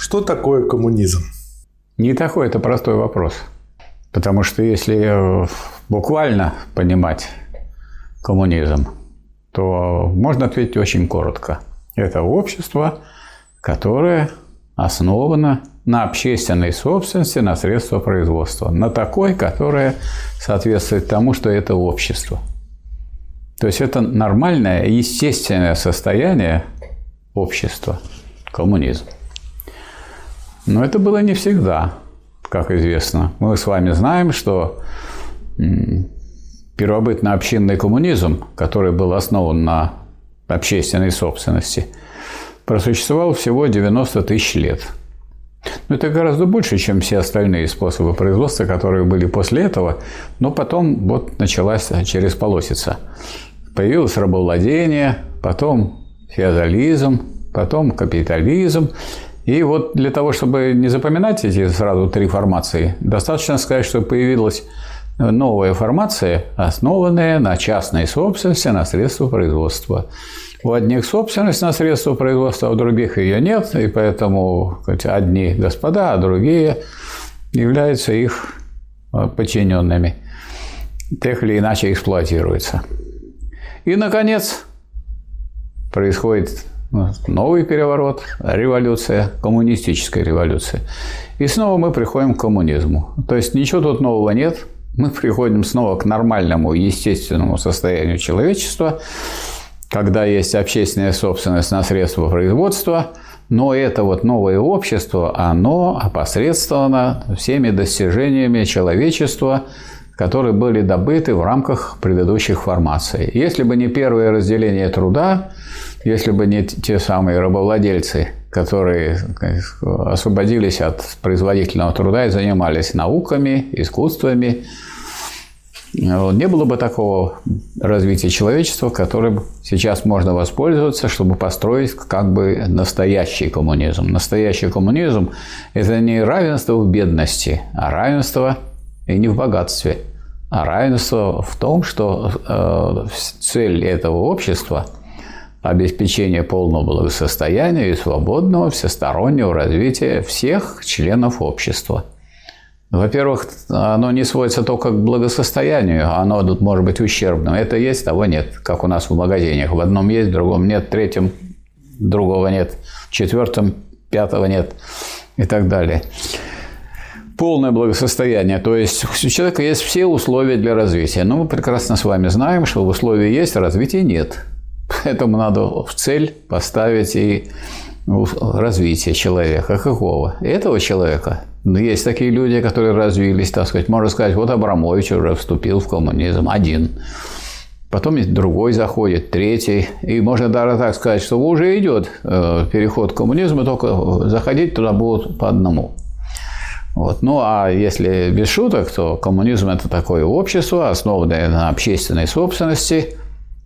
Что такое коммунизм? Не такой это простой вопрос. Потому что если буквально понимать коммунизм, то можно ответить очень коротко. Это общество, которое основано на общественной собственности, на средства производства. На такой, которое соответствует тому, что это общество. То есть это нормальное, естественное состояние общества, коммунизм. Но это было не всегда, как известно. Мы с вами знаем, что первобытно-общинный коммунизм, который был основан на общественной собственности, просуществовал всего 90 тысяч лет. Но это гораздо больше, чем все остальные способы производства, которые были после этого. Но потом вот началась через полосица. Появилось рабовладение, потом феодализм, потом капитализм. И вот для того, чтобы не запоминать эти сразу три формации, достаточно сказать, что появилась новая формация, основанная на частной собственности, на средства производства. У одних собственность на средства производства, а у других ее нет, и поэтому одни господа, а другие являются их а, подчиненными. Так или иначе эксплуатируются. И, наконец, происходит новый переворот, революция, коммунистическая революция. И снова мы приходим к коммунизму. То есть ничего тут нового нет. Мы приходим снова к нормальному, естественному состоянию человечества, когда есть общественная собственность на средства производства, но это вот новое общество, оно опосредствовано всеми достижениями человечества, которые были добыты в рамках предыдущих формаций. Если бы не первое разделение труда, если бы не те самые рабовладельцы, которые освободились от производительного труда и занимались науками, искусствами, не было бы такого развития человечества, которым сейчас можно воспользоваться, чтобы построить как бы настоящий коммунизм. Настоящий коммунизм – это не равенство в бедности, а равенство и не в богатстве, а равенство в том, что э, цель этого общества – обеспечение полного благосостояния и свободного всестороннего развития всех членов общества. Во-первых, оно не сводится только к благосостоянию, оно тут может быть ущербным. Это есть, того нет, как у нас в магазинах. В одном есть, в другом нет, в третьем другого нет, в четвертом пятого нет и так далее. Полное благосостояние, то есть у человека есть все условия для развития. Но мы прекрасно с вами знаем, что условия есть, а развития нет. Поэтому надо в цель поставить и развитие человека. Какого? Этого человека. Но есть такие люди, которые развились, так сказать. Можно сказать, вот Абрамович уже вступил в коммунизм один. Потом другой заходит, третий. И можно даже так сказать, что уже идет э, переход к коммунизму, только заходить туда будут по одному. Вот. Ну, а если без шуток, то коммунизм – это такое общество, основанное на общественной собственности –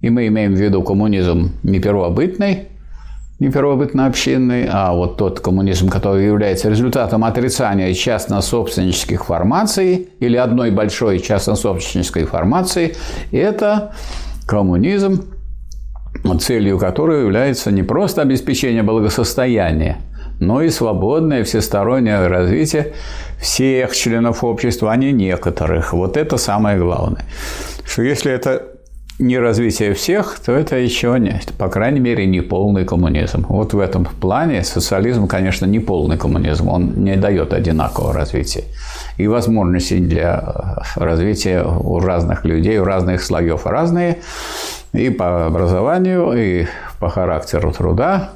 и мы имеем в виду коммунизм не первобытный, не первобытно-общинный, а вот тот коммунизм, который является результатом отрицания частно-собственнических формаций или одной большой частно-собственнической формации, это коммунизм, целью которого является не просто обеспечение благосостояния, но и свободное всестороннее развитие всех членов общества, а не некоторых. Вот это самое главное. Что если это не развитие всех, то это еще, не, по крайней мере, не полный коммунизм. Вот в этом плане социализм, конечно, не полный коммунизм. Он не дает одинакового развития. И возможности для развития у разных людей, у разных слоев разные. И по образованию, и по характеру труда,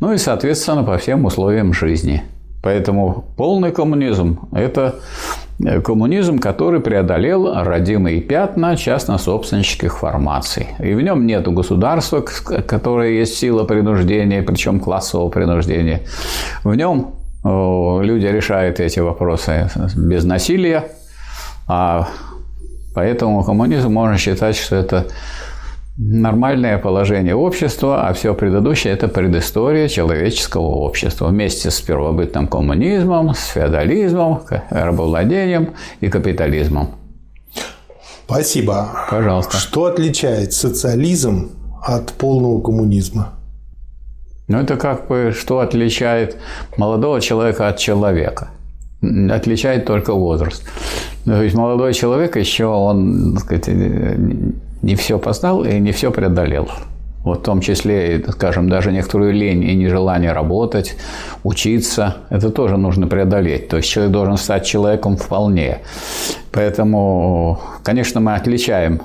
ну и, соответственно, по всем условиям жизни. Поэтому полный коммунизм – это коммунизм, который преодолел родимые пятна частно-собственнических формаций. И в нем нет государства, которое есть сила принуждения, причем классового принуждения. В нем люди решают эти вопросы без насилия, а поэтому коммунизм можно считать, что это нормальное положение общества, а все предыдущее – это предыстория человеческого общества вместе с первобытным коммунизмом, с феодализмом, рабовладением и капитализмом. Спасибо. Пожалуйста. Что отличает социализм от полного коммунизма? Ну, это как бы что отличает молодого человека от человека? Отличает только возраст. То есть молодой человек еще, он, так сказать, не все познал и не все преодолел. Вот в том числе, скажем, даже некоторую лень и нежелание работать, учиться, это тоже нужно преодолеть. То есть человек должен стать человеком вполне. Поэтому, конечно, мы отличаем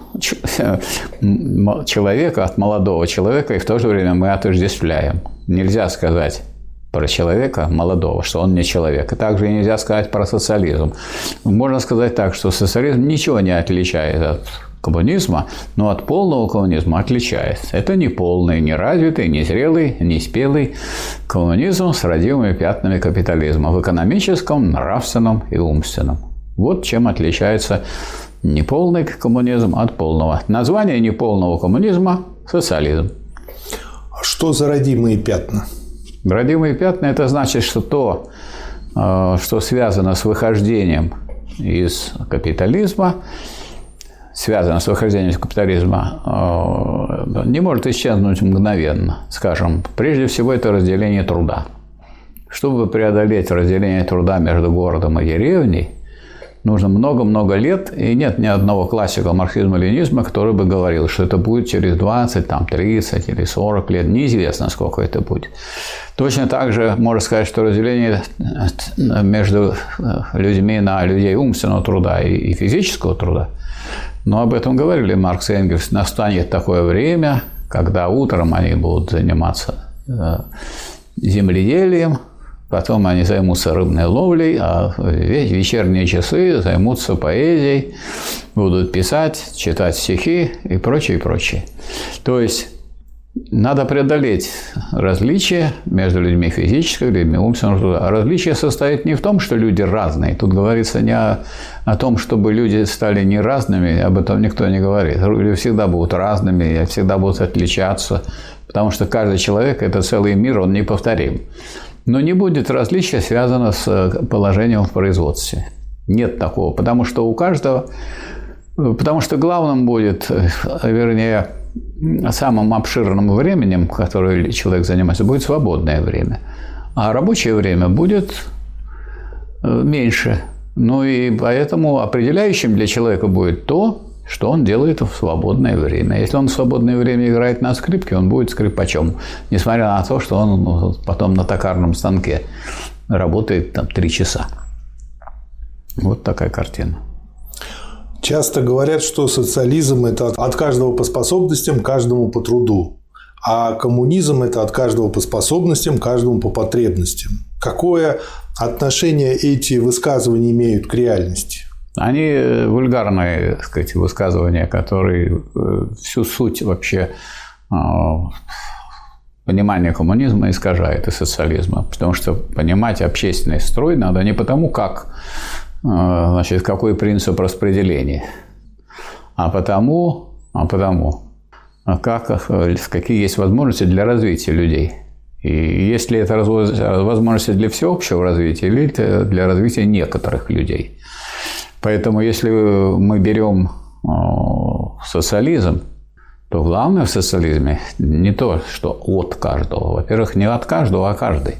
человека от молодого человека, и в то же время мы отождествляем. Нельзя сказать про человека молодого, что он не человек. И также нельзя сказать про социализм. Можно сказать так, что социализм ничего не отличает от коммунизма, но от полного коммунизма отличается. Это не полный, не развитый, не зрелый, не спелый коммунизм с родимыми пятнами капитализма в экономическом, нравственном и умственном. Вот чем отличается неполный коммунизм от полного. Название неполного коммунизма – социализм. А что за родимые пятна? Родимые пятна – это значит, что то, э, что связано с выхождением из капитализма, связано с выхождением капитализма, э, не может исчезнуть мгновенно. Скажем, прежде всего это разделение труда. Чтобы преодолеть разделение труда между городом и деревней, нужно много-много лет, и нет ни одного классика марксизма-ленизма, который бы говорил, что это будет через 20, там, 30 или 40 лет, неизвестно, сколько это будет. Точно так же можно сказать, что разделение между людьми на людей умственного труда и физического труда – но об этом говорили Маркс и Энгельс. Настанет такое время, когда утром они будут заниматься э, земледелием, потом они займутся рыбной ловлей, а вечерние часы займутся поэзией, будут писать, читать стихи и прочее, и прочее. То есть надо преодолеть различия между людьми физического и людьми умственного труда. А различие состоит не в том, что люди разные. Тут говорится не о, о том, чтобы люди стали не разными, об этом никто не говорит. Люди всегда будут разными, всегда будут отличаться, потому что каждый человек – это целый мир, он неповторим. Но не будет различия, связанного с положением в производстве. Нет такого, потому что у каждого, потому что главным будет, вернее, самым обширным временем, которое человек занимается, будет свободное время. А рабочее время будет э, меньше. Ну и поэтому определяющим для человека будет то, что он делает в свободное время. Если он в свободное время играет на скрипке, он будет скрипачом, несмотря на то, что он ну, потом на токарном станке работает там три часа. Вот такая картина. Часто говорят, что социализм – это от каждого по способностям, каждому по труду. А коммунизм – это от каждого по способностям, каждому по потребностям. Какое отношение эти высказывания имеют к реальности? Они э, вульгарные, так сказать, высказывания, которые э, всю суть вообще а, понимания коммунизма искажает и социализма. Потому что понимать общественный строй надо не потому, как значит, какой принцип распределения, а потому, а потому, а как, какие есть возможности для развития людей. И есть ли это возможности для всеобщего развития или для развития некоторых людей. Поэтому если мы берем а, социализм, то главное в социализме не то, что от каждого. Во-первых, не от каждого, а каждый.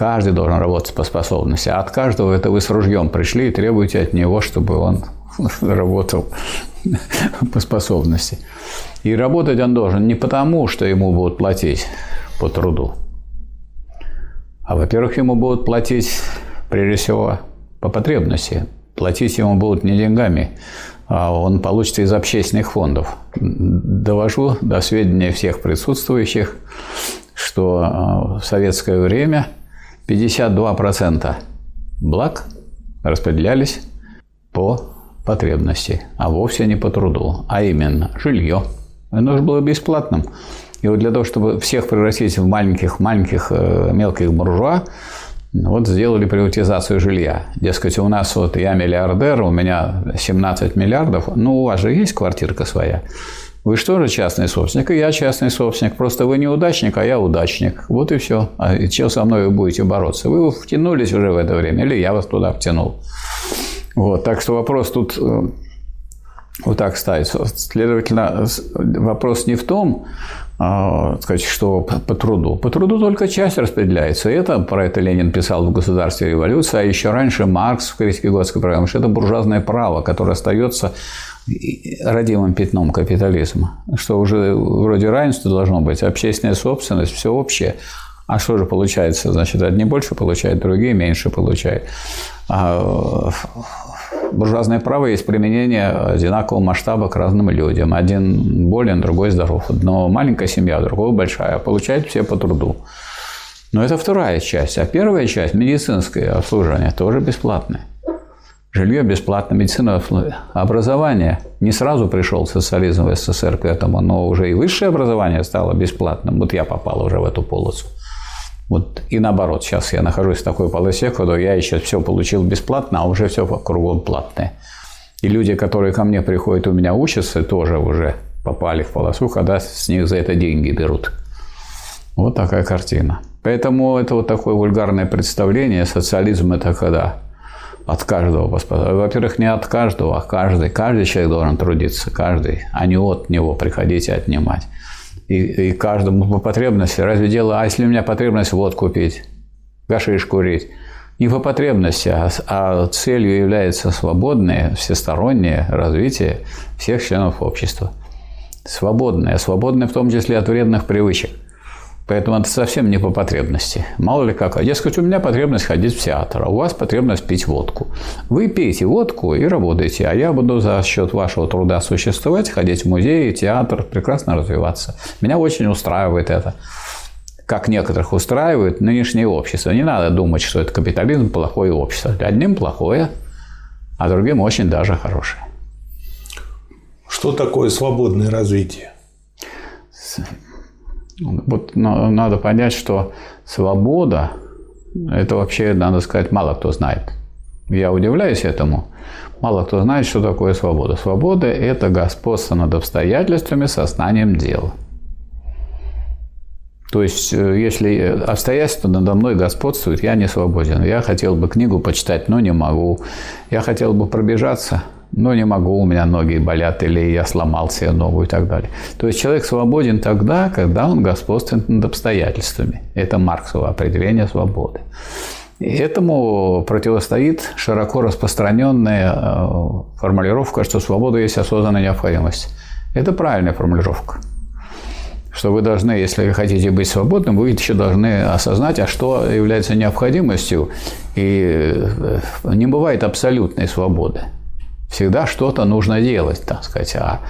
Каждый должен работать по способности. А от каждого это вы с ружьем пришли и требуете от него, чтобы он работал по способности. И работать он должен не потому, что ему будут платить по труду, а, во-первых, ему будут платить, прежде всего, по потребности. Платить ему будут не деньгами, а он получится из общественных фондов. Довожу до сведения всех присутствующих, что а, в советское время – 52% благ распределялись по потребности, а вовсе не по труду, а именно жилье. Оно же было бесплатным. И вот для того, чтобы всех превратить в маленьких-маленьких э, мелких буржуа, вот сделали приватизацию жилья. Дескать, у нас вот я миллиардер, у меня 17 миллиардов, ну у вас же есть квартирка своя. Вы что же частный собственник? И я частный собственник. Просто вы неудачник, а я удачник. Вот и все. А чем со мной вы будете бороться? Вы втянулись уже в это время, или я вас туда втянул. Вот. Так что вопрос тут э, вот так ставится. Следовательно, вопрос не в том, а, сказать, что по труду. По труду только часть распределяется. Это про это Ленин писал в «Государстве революции», а еще раньше Маркс в критике Готской программы, что это буржуазное право, которое остается родимым пятном капитализма, что уже вроде равенства должно быть, общественная собственность, все общее. А что же получается? Значит, одни больше получают, другие меньше получают. А буржуазное право есть применение одинакового масштаба к разным людям. Один болен, другой здоров. Одного маленькая семья, другого большая. Получают все по труду. Но это вторая часть. А первая часть, медицинское обслуживание, тоже бесплатное. Жилье бесплатно, медицина, образование. Не сразу пришел социализм в СССР к этому, но уже и высшее образование стало бесплатным. Вот я попал уже в эту полосу. Вот и наоборот, сейчас я нахожусь в такой полосе, когда я еще все получил бесплатно, а уже все кругом платное. И люди, которые ко мне приходят, у меня учатся, тоже уже попали в полосу, когда с них за это деньги берут. Вот такая картина. Поэтому это вот такое вульгарное представление. Социализм – это когда от каждого Во-первых, не от каждого, а каждый. Каждый человек должен трудиться, каждый, а не от него приходить и отнимать и, и каждому по потребности. Разве дело, а если у меня потребность вот купить, гашиш курить? Не по потребности, а, а целью является свободное, всестороннее развитие всех членов общества. Свободное, свободное в том числе от вредных привычек – Поэтому это совсем не по потребности. Мало ли как. Дескать, у меня потребность ходить в театр, а у вас потребность пить водку. Вы пейте водку и работаете, а я буду за счет вашего труда существовать, ходить в музей, театр, прекрасно развиваться. Меня очень устраивает это. Как некоторых устраивает нынешнее общество. Не надо думать, что это капитализм, плохое общество. Одним плохое, а другим очень даже хорошее. Что такое свободное развитие? Вот надо понять, что свобода, это вообще, надо сказать, мало кто знает. Я удивляюсь этому. Мало кто знает, что такое свобода. Свобода – это господство над обстоятельствами сознанием дела. То есть, э, если обстоятельства надо мной господствуют, я не свободен. Я хотел бы книгу почитать, но не могу. Я хотел бы пробежаться – но не могу, у меня ноги болят, или я сломал себе ногу и так далее. То есть человек свободен тогда, когда он господствует над обстоятельствами. Это Марксово определение свободы. И этому противостоит широко распространенная э, формулировка, что свобода есть осознанная необходимость. Это правильная формулировка. Что вы должны, если вы хотите быть свободным, вы еще должны осознать, а что является необходимостью. И э, не бывает абсолютной свободы всегда что-то нужно делать, так сказать, а,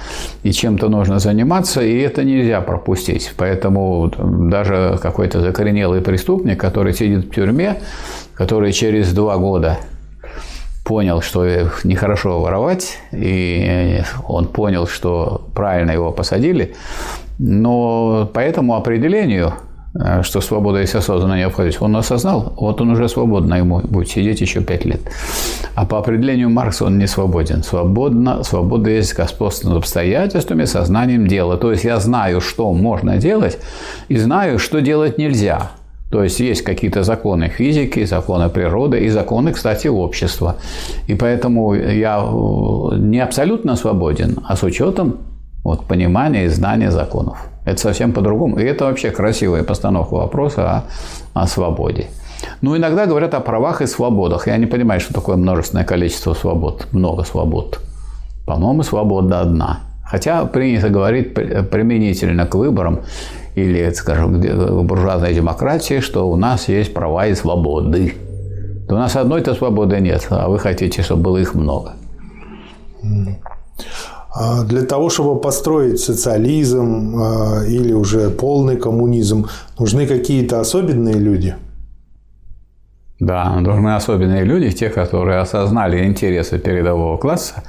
и чем-то нужно заниматься, и это нельзя пропустить. Поэтому даже какой-то закоренелый преступник, который сидит в тюрьме, который через два года понял, что нехорошо воровать, и он понял, что правильно его посадили, но по этому определению – Э, что свобода есть осознанная необходимость, он осознал, вот он уже свободно ему будет сидеть еще пять лет. А по определению Маркса он не свободен. Свободно, свобода есть господство над обстоятельствами, сознанием дела. То есть я знаю, что можно делать, и знаю, что делать нельзя. То есть есть какие-то законы физики, законы природы и законы, кстати, общества. И поэтому я не абсолютно свободен, а с учетом вот, понимания и знания законов. Это совсем по-другому. И это вообще красивая постановка вопроса о, о свободе. Ну, иногда говорят о правах и свободах. Я не понимаю, что такое множественное количество свобод, много свобод. По-моему, свобода одна. Хотя принято говорить применительно к выборам или, скажем, к буржуазной демократии, что у нас есть права и свободы. То у нас одной-то свободы нет, а вы хотите, чтобы было их много. А для того, чтобы построить социализм а, или уже полный коммунизм, нужны какие-то особенные люди? Да, нужны особенные люди, те, которые осознали интересы передового класса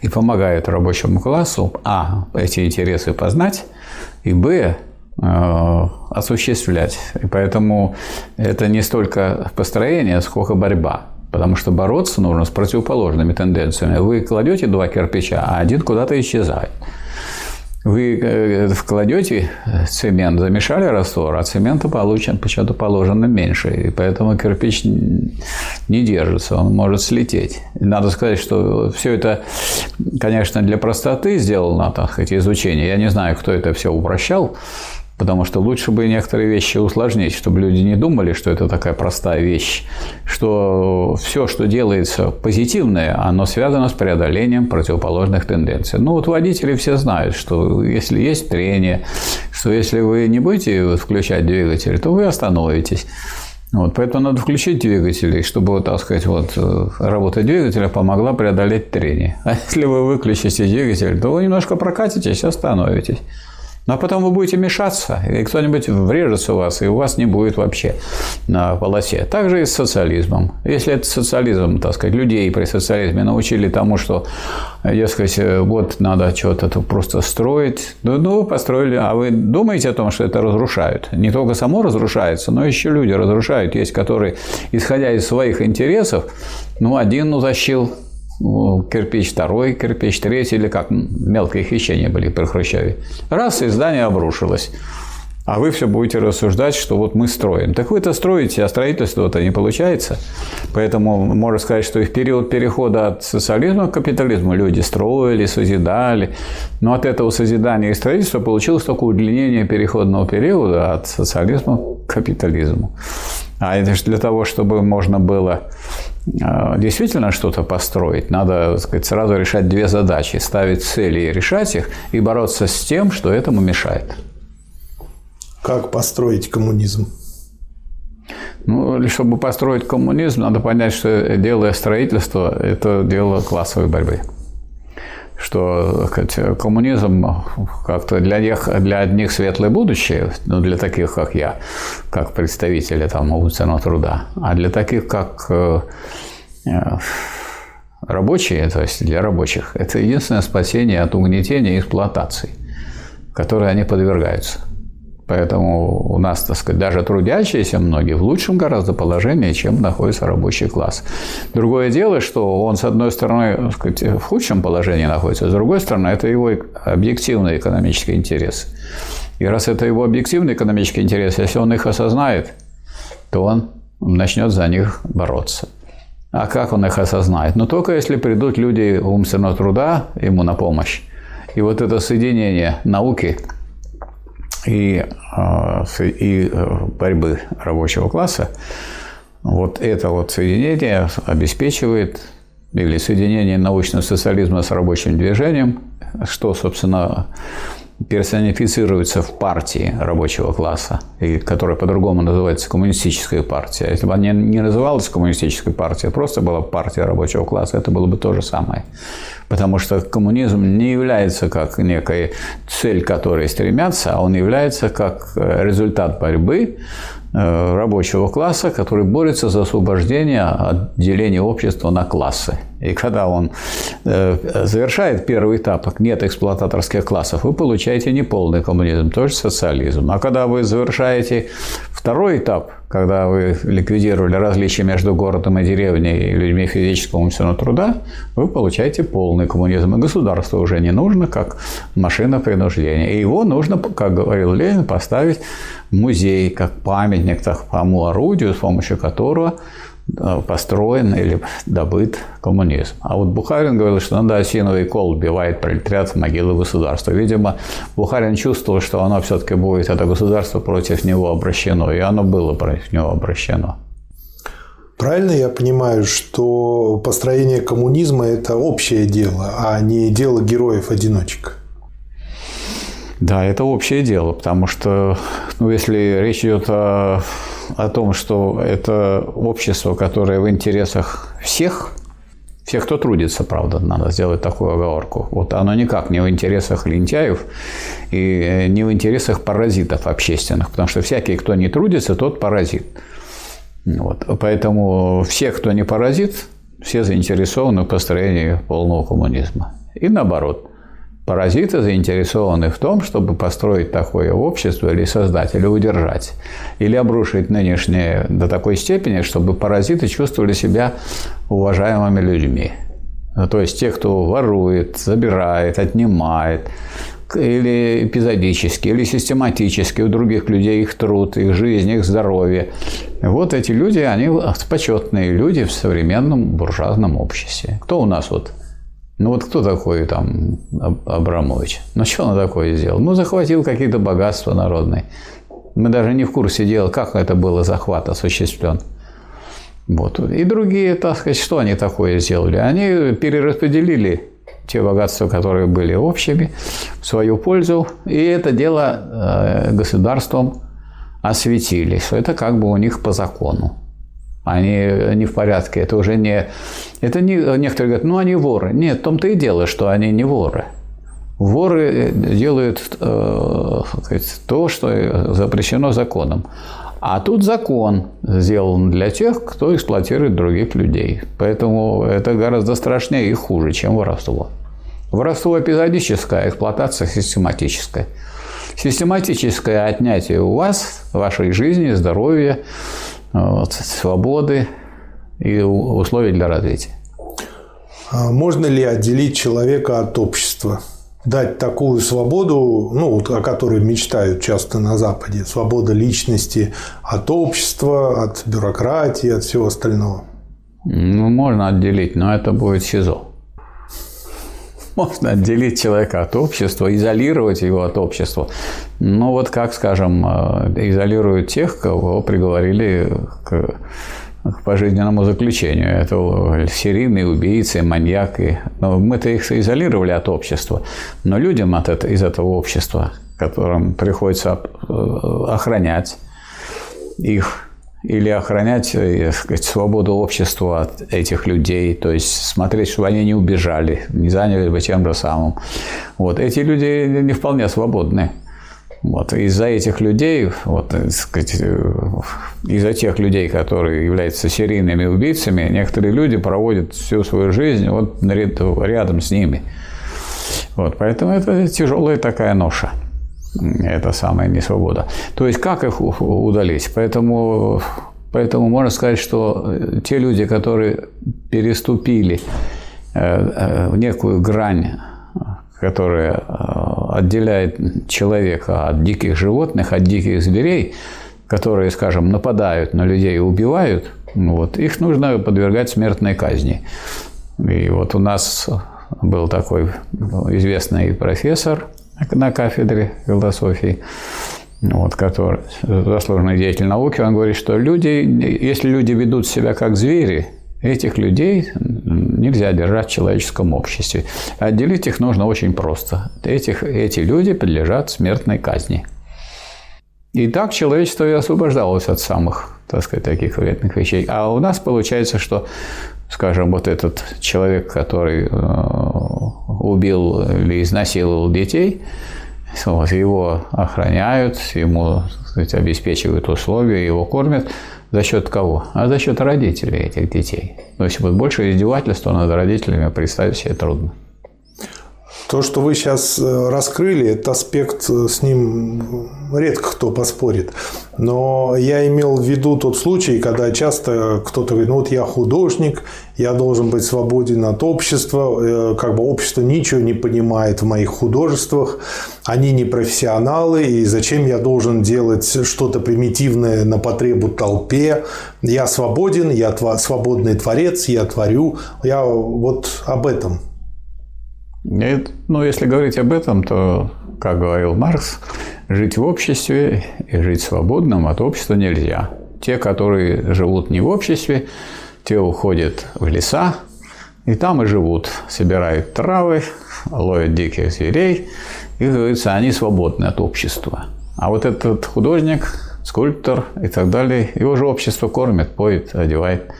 и помогают рабочему классу, а, эти интересы познать, и, б, э, осуществлять. И поэтому это не столько построение, сколько борьба. Потому что бороться нужно с противоположными тенденциями. Вы кладете два кирпича, а один куда-то исчезает. Вы э, вкладете цемент, замешали раствор, а цемента получен, почему-то положено меньше. И поэтому кирпич не держится, он может слететь. И надо сказать, что все это, конечно, для простоты сделано, так сказать, изучение. Я не знаю, кто это все упрощал. Потому что лучше бы некоторые вещи усложнить, чтобы люди не думали, что это такая простая вещь, что все, что делается позитивное, оно связано с преодолением противоположных тенденций. Ну вот водители все знают, что если есть трение, что если вы не будете включать двигатель, то вы остановитесь. Вот, поэтому надо включить двигатели, чтобы, так сказать, вот, э, работа двигателя помогла преодолеть трение. А если вы выключите двигатель, то вы немножко прокатитесь, остановитесь. Ну, а потом вы будете мешаться, и кто-нибудь врежется у вас, и у вас не будет вообще на полосе. Так же и с социализмом. Если это социализм, так сказать, людей при социализме научили тому, что, дескать, вот надо что-то просто строить, ну, ну, построили, а вы думаете о том, что это разрушают? Не только само разрушается, но еще люди разрушают. Есть, которые, исходя из своих интересов, ну, один утащил кирпич второй, кирпич третий, или как мелкие хищения были при Хрущеве. Раз, и здание обрушилось. А вы все будете рассуждать, что вот мы строим. Так вы это строите, а строительство-то не получается. Поэтому можно сказать, что и в период перехода от социализма к капитализму люди строили, созидали. Но от этого созидания и строительства получилось только удлинение переходного периода от социализма к капитализму. А это же для того, чтобы можно было а, действительно что-то построить, надо так сказать, сразу решать две задачи. Ставить цели и решать их, и бороться с тем, что этому мешает. Как построить коммунизм? Ну, чтобы построить коммунизм, надо понять, что дело строительства – это дело классовой борьбы что сказать, коммунизм как-то для них, для одних светлое будущее, ну, для таких, как я, как представители там, умственного труда, а для таких, как э, э, рабочие, то есть для рабочих, это единственное спасение от угнетения и эксплуатации, которой они подвергаются. Поэтому у нас, так сказать, даже трудящиеся многие в лучшем гораздо положении, чем находится рабочий класс. Другое дело, что он, с одной стороны, так сказать, в худшем положении находится, с другой стороны, это его объективный экономический интерес. И раз это его объективный экономический интерес, если он их осознает, то он начнет за них бороться. А как он их осознает? Ну, только если придут люди умственного труда ему на помощь. И вот это соединение науки – и, а, и э, борьбы рабочего класса, вот это вот соединение обеспечивает или соединение научного социализма с рабочим движением, что, собственно, персонифицируется в партии рабочего класса, и которая по-другому называется коммунистическая партия. Если бы она не называлась коммунистической партией, а просто была партия рабочего класса, это было бы то же самое. Потому что коммунизм не является как некой цель, к которой стремятся, а он является как э, результат борьбы Э, рабочего класса, который борется за освобождение от деления общества на классы. И когда он э, завершает первый этап, нет эксплуататорских классов, вы получаете неполный коммунизм, то есть социализм. А когда вы завершаете второй этап, когда вы ликвидировали различия между городом и деревней и людьми физического умственного труда, вы получаете полный коммунизм. И государство уже не нужно, как машина принуждения. И его нужно, как говорил Ленин, поставить музей как памятник тому орудию, с помощью которого построен или добыт коммунизм. А вот Бухарин говорил, что надо осиновый кол убивает пролетариат в могилу государства. Видимо, Бухарин чувствовал, что оно все-таки будет, это государство против него обращено, и оно было против него обращено. Правильно я понимаю, что построение коммунизма – это общее дело, а не дело героев-одиночек? Да, это общее дело, потому что, ну, если речь идет о, о том, что это общество, которое в интересах всех, всех, кто трудится, правда, надо сделать такую оговорку. Вот оно никак не в интересах лентяев и не в интересах паразитов общественных, потому что всякий, кто не трудится, тот паразит. Вот. Поэтому все, кто не паразит, все заинтересованы в построении полного коммунизма. И наоборот. Паразиты заинтересованы в том, чтобы построить такое общество или создать, или удержать, или обрушить нынешнее до такой степени, чтобы паразиты чувствовали себя уважаемыми людьми. Ну, то есть те, кто ворует, забирает, отнимает, или эпизодически, или систематически у других людей их труд, их жизнь, их здоровье. Вот эти люди, они почетные люди в современном буржуазном обществе. Кто у нас вот Ну вот кто такой там Абрамович? Ну что он такое сделал? Ну захватил какие-то богатства народные. Мы даже не в курсе дела, как это было захват осуществлен. Вот. И другие, так сказать, что они такое сделали? Они перераспределили те богатства, которые были общими, в свою пользу, и это дело э, государством осветили, что это как бы у них по закону. Они не в порядке, это уже не... Это не... Некоторые говорят, ну, они воры. Нет, в том-то и дело, что они не воры. Воры делают э, то, что запрещено законом. А тут закон сделан для тех, кто эксплуатирует других людей. Поэтому это гораздо страшнее и хуже, чем воровство. Воровство эпизодическое, эксплуатация систематическая. Систематическое отнятие у вас вашей жизни, здоровья, свободы и условий для развития. А можно ли отделить человека от общества? дать такую свободу, ну, о которой мечтают часто на Западе, свобода личности от общества, от бюрократии, от всего остального? Ну, можно отделить, но это будет СИЗО. Можно отделить человека от общества, изолировать его от общества. Но вот как, скажем, э, изолируют тех, кого приговорили к к пожизненному заключению. Это серийные убийцы, маньяки. Но мы-то их изолировали от общества. Но людям от этого, из этого общества, которым приходится э, охранять их или охранять э, сказать, свободу общества от этих людей, то есть смотреть, чтобы они не убежали, не заняли бы тем же самым. Вот. Эти люди не вполне свободны. Вот. Из-за этих людей, вот, сказать, э, из-за тех людей, которые являются серийными убийцами, некоторые люди проводят всю свою жизнь вот рядом с ними. Вот, поэтому это тяжелая такая ноша. Это самая несвобода. То есть, как их удалить? Поэтому, поэтому можно сказать, что те люди, которые переступили э, э, некую грань которая э, отделяет человека от диких животных, от диких зверей, которые, скажем, нападают на людей и убивают, вот, их нужно подвергать смертной казни. И вот у нас был такой известный профессор на кафедре философии, вот, который заслуженный деятель науки, он говорит, что люди, если люди ведут себя как звери, Этих людей нельзя держать в человеческом обществе. Отделить их нужно очень просто. Этих, эти люди подлежат смертной казни. И так человечество и освобождалось от самых, так сказать, таких вредных вещей. А у нас получается, что, скажем, вот этот человек, который э, убил или изнасиловал детей, вот, его охраняют, ему сказать, обеспечивают условия, его кормят – за счет кого? А за счет родителей этих детей. То есть вот больше издевательства над родителями представить себе трудно. То, что вы сейчас э, раскрыли, этот аспект, э, с ним редко кто поспорит. Но я имел в виду тот случай, когда часто кто-то говорит, ну вот я художник, я должен быть свободен от общества, э, как бы общество ничего не понимает в моих художествах, они не профессионалы, и зачем я должен делать что-то примитивное на потребу толпе, я свободен, я свободный творец, я творю, я вот об этом. И, ну, если говорить об этом, то, как говорил Маркс, жить в обществе и жить свободным от общества нельзя. Те, которые живут не в обществе, те уходят в леса, и там и живут, собирают травы, ловят диких зверей, и, говорится, они свободны от общества. А вот этот художник, скульптор и так далее, его же общество кормит, поет, одевает,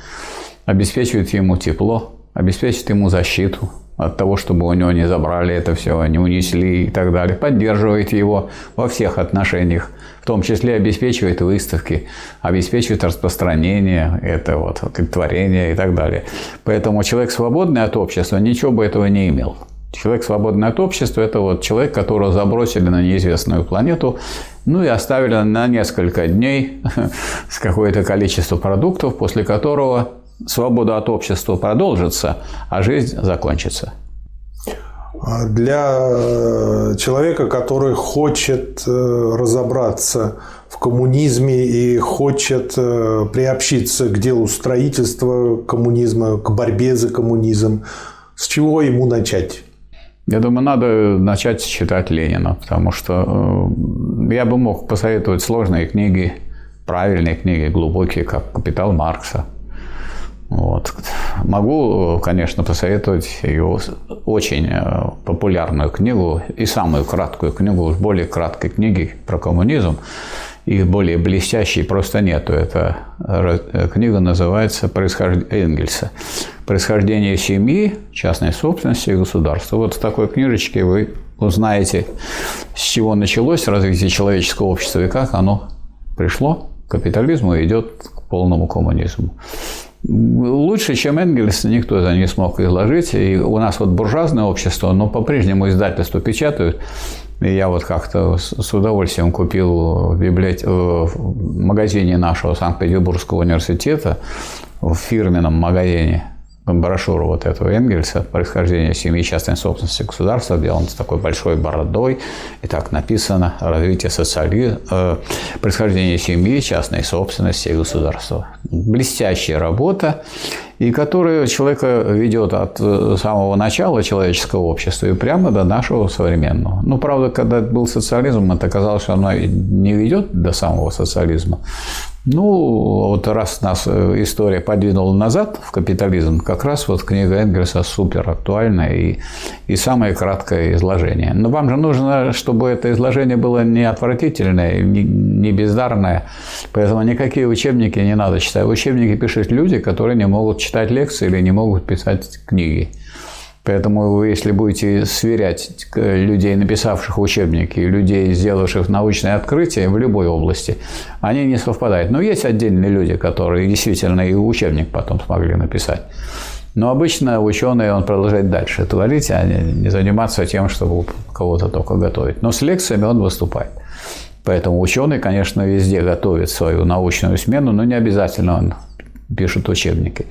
обеспечивает ему тепло, обеспечивает ему защиту, от того, чтобы у него не забрали это все, не унесли и так далее. Поддерживает его во всех отношениях, в том числе обеспечивает выставки, обеспечивает распространение этого вот, творения и так далее. Поэтому человек свободный от общества ничего бы этого не имел. Человек свободный от общества – это вот человек, которого забросили на неизвестную планету, ну и оставили на несколько дней с какое-то количество продуктов, после которого свобода от общества продолжится, а жизнь закончится. А для э, человека, который хочет э, разобраться в коммунизме и хочет э, приобщиться к делу строительства коммунизма, к борьбе за коммунизм, С чего ему начать? Я думаю, надо начать читать Ленина, потому что я бы мог посоветовать сложные книги, правильные книги, глубокие, как «Капитал Маркса», вот. Могу, конечно, посоветовать ее очень э, популярную книгу и самую краткую книгу, уж более краткой книги про коммунизм. И более блестящей просто нету. Эта э, книга называется «Происхождение Энгельса. Происхождение семьи, частной собственности и государства». Вот в такой книжечке вы узнаете, с чего началось развитие человеческого общества и как оно пришло к капитализму и идет к полному коммунизму. Лучше, чем Энгельс, никто это не смог изложить. И у нас вот буржуазное общество, но по-прежнему издательство печатают. И я вот как-то с удовольствием купил в, библиот... в магазине нашего Санкт-Петербургского университета, в фирменном магазине, брошюру вот этого Энгельса «Происхождение семьи частной собственности государства», где он с такой большой бородой, и так написано «Развитие социализма, э, происхождение семьи, частной собственности государства». Блестящая работа, и которая человека ведет от э, самого начала человеческого общества и прямо до нашего современного. Ну, правда, когда был социализм, это казалось, что оно не ведет до самого социализма. Ну, вот раз нас э, история подвинула назад в капитализм, как раз вот книга Энгельса супер актуальна и, и самое краткое изложение. Но вам же нужно, чтобы это изложение было не отвратительное, не, не бездарное, поэтому никакие учебники не надо читать. Учебники пишут люди, которые не могут читать лекции или не могут писать книги. Поэтому вы, если будете сверять людей, написавших учебники, людей, сделавших научные открытия в любой области, они не совпадают. Но есть отдельные люди, которые действительно и учебник потом смогли написать. Но обычно ученые, он продолжает дальше творить, а не заниматься тем, чтобы кого-то только готовить. Но с лекциями он выступает. Поэтому ученый, конечно, везде готовит свою научную смену, но не обязательно он пишут учебники.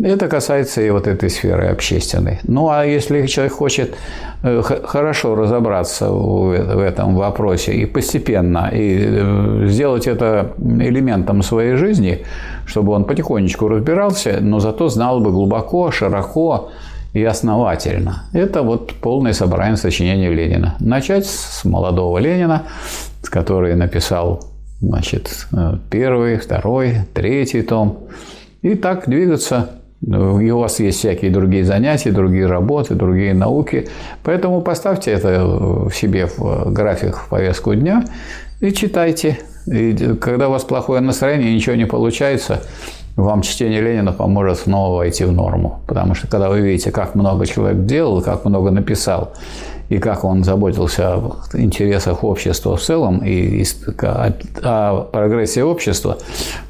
Это касается и вот этой сферы общественной. Ну, а если человек хочет э, хорошо разобраться в этом вопросе и постепенно, и э, сделать это элементом своей жизни, чтобы он потихонечку разбирался, но зато знал бы глубоко, широко и основательно. Это вот полное собрание сочинений Ленина. Начать с молодого Ленина, который написал значит, э, первый, второй, третий том. И так двигаться. И у вас есть всякие другие занятия, другие работы, другие науки. Поэтому поставьте это в себе в график, в повестку дня и читайте. И когда у вас плохое настроение, ничего не получается, вам чтение Ленина поможет снова войти в норму. Потому что когда вы видите, как много человек делал, как много написал, и как он заботился об интересах общества в целом и о прогрессе общества,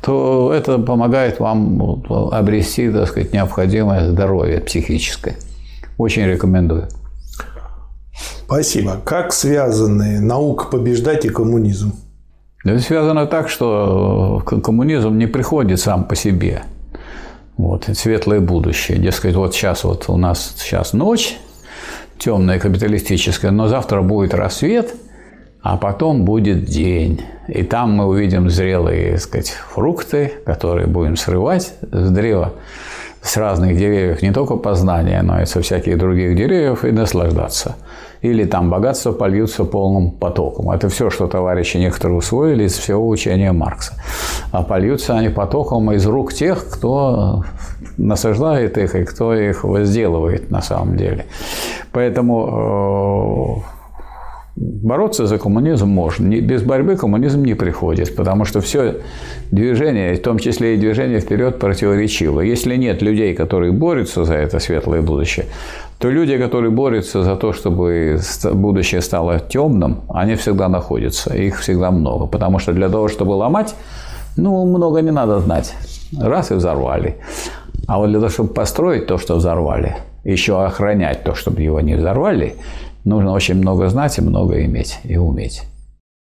то это помогает вам обрести, так сказать, необходимое здоровье психическое. Очень рекомендую. Спасибо. Как связаны наука побеждать и коммунизм? Это связано так, что коммунизм не приходит сам по себе. Вот, светлое будущее. Дескать, вот сейчас вот у нас сейчас ночь, темное капиталистическое, но завтра будет рассвет, а потом будет день. И там мы увидим зрелые, так сказать, фрукты, которые будем срывать с древа, с разных деревьев, не только познания, но и со всяких других деревьев, и наслаждаться – или там богатство польются полным потоком. Это все, что товарищи некоторые усвоили из всего учения Маркса. А польются они потоком из рук тех, кто насаждает их и кто их возделывает на самом деле. Поэтому э, Бороться за коммунизм можно. Без борьбы коммунизм не приходит, потому что все движение, в том числе и движение вперед, противоречиво. Если нет людей, которые борются за это светлое будущее, то люди, которые борются за то, чтобы будущее стало темным, они всегда находятся, их всегда много. Потому что для того, чтобы ломать, ну, много не надо знать. Раз и взорвали. А вот для того, чтобы построить то, что взорвали, еще охранять то, чтобы его не взорвали – нужно очень много знать и много иметь и уметь.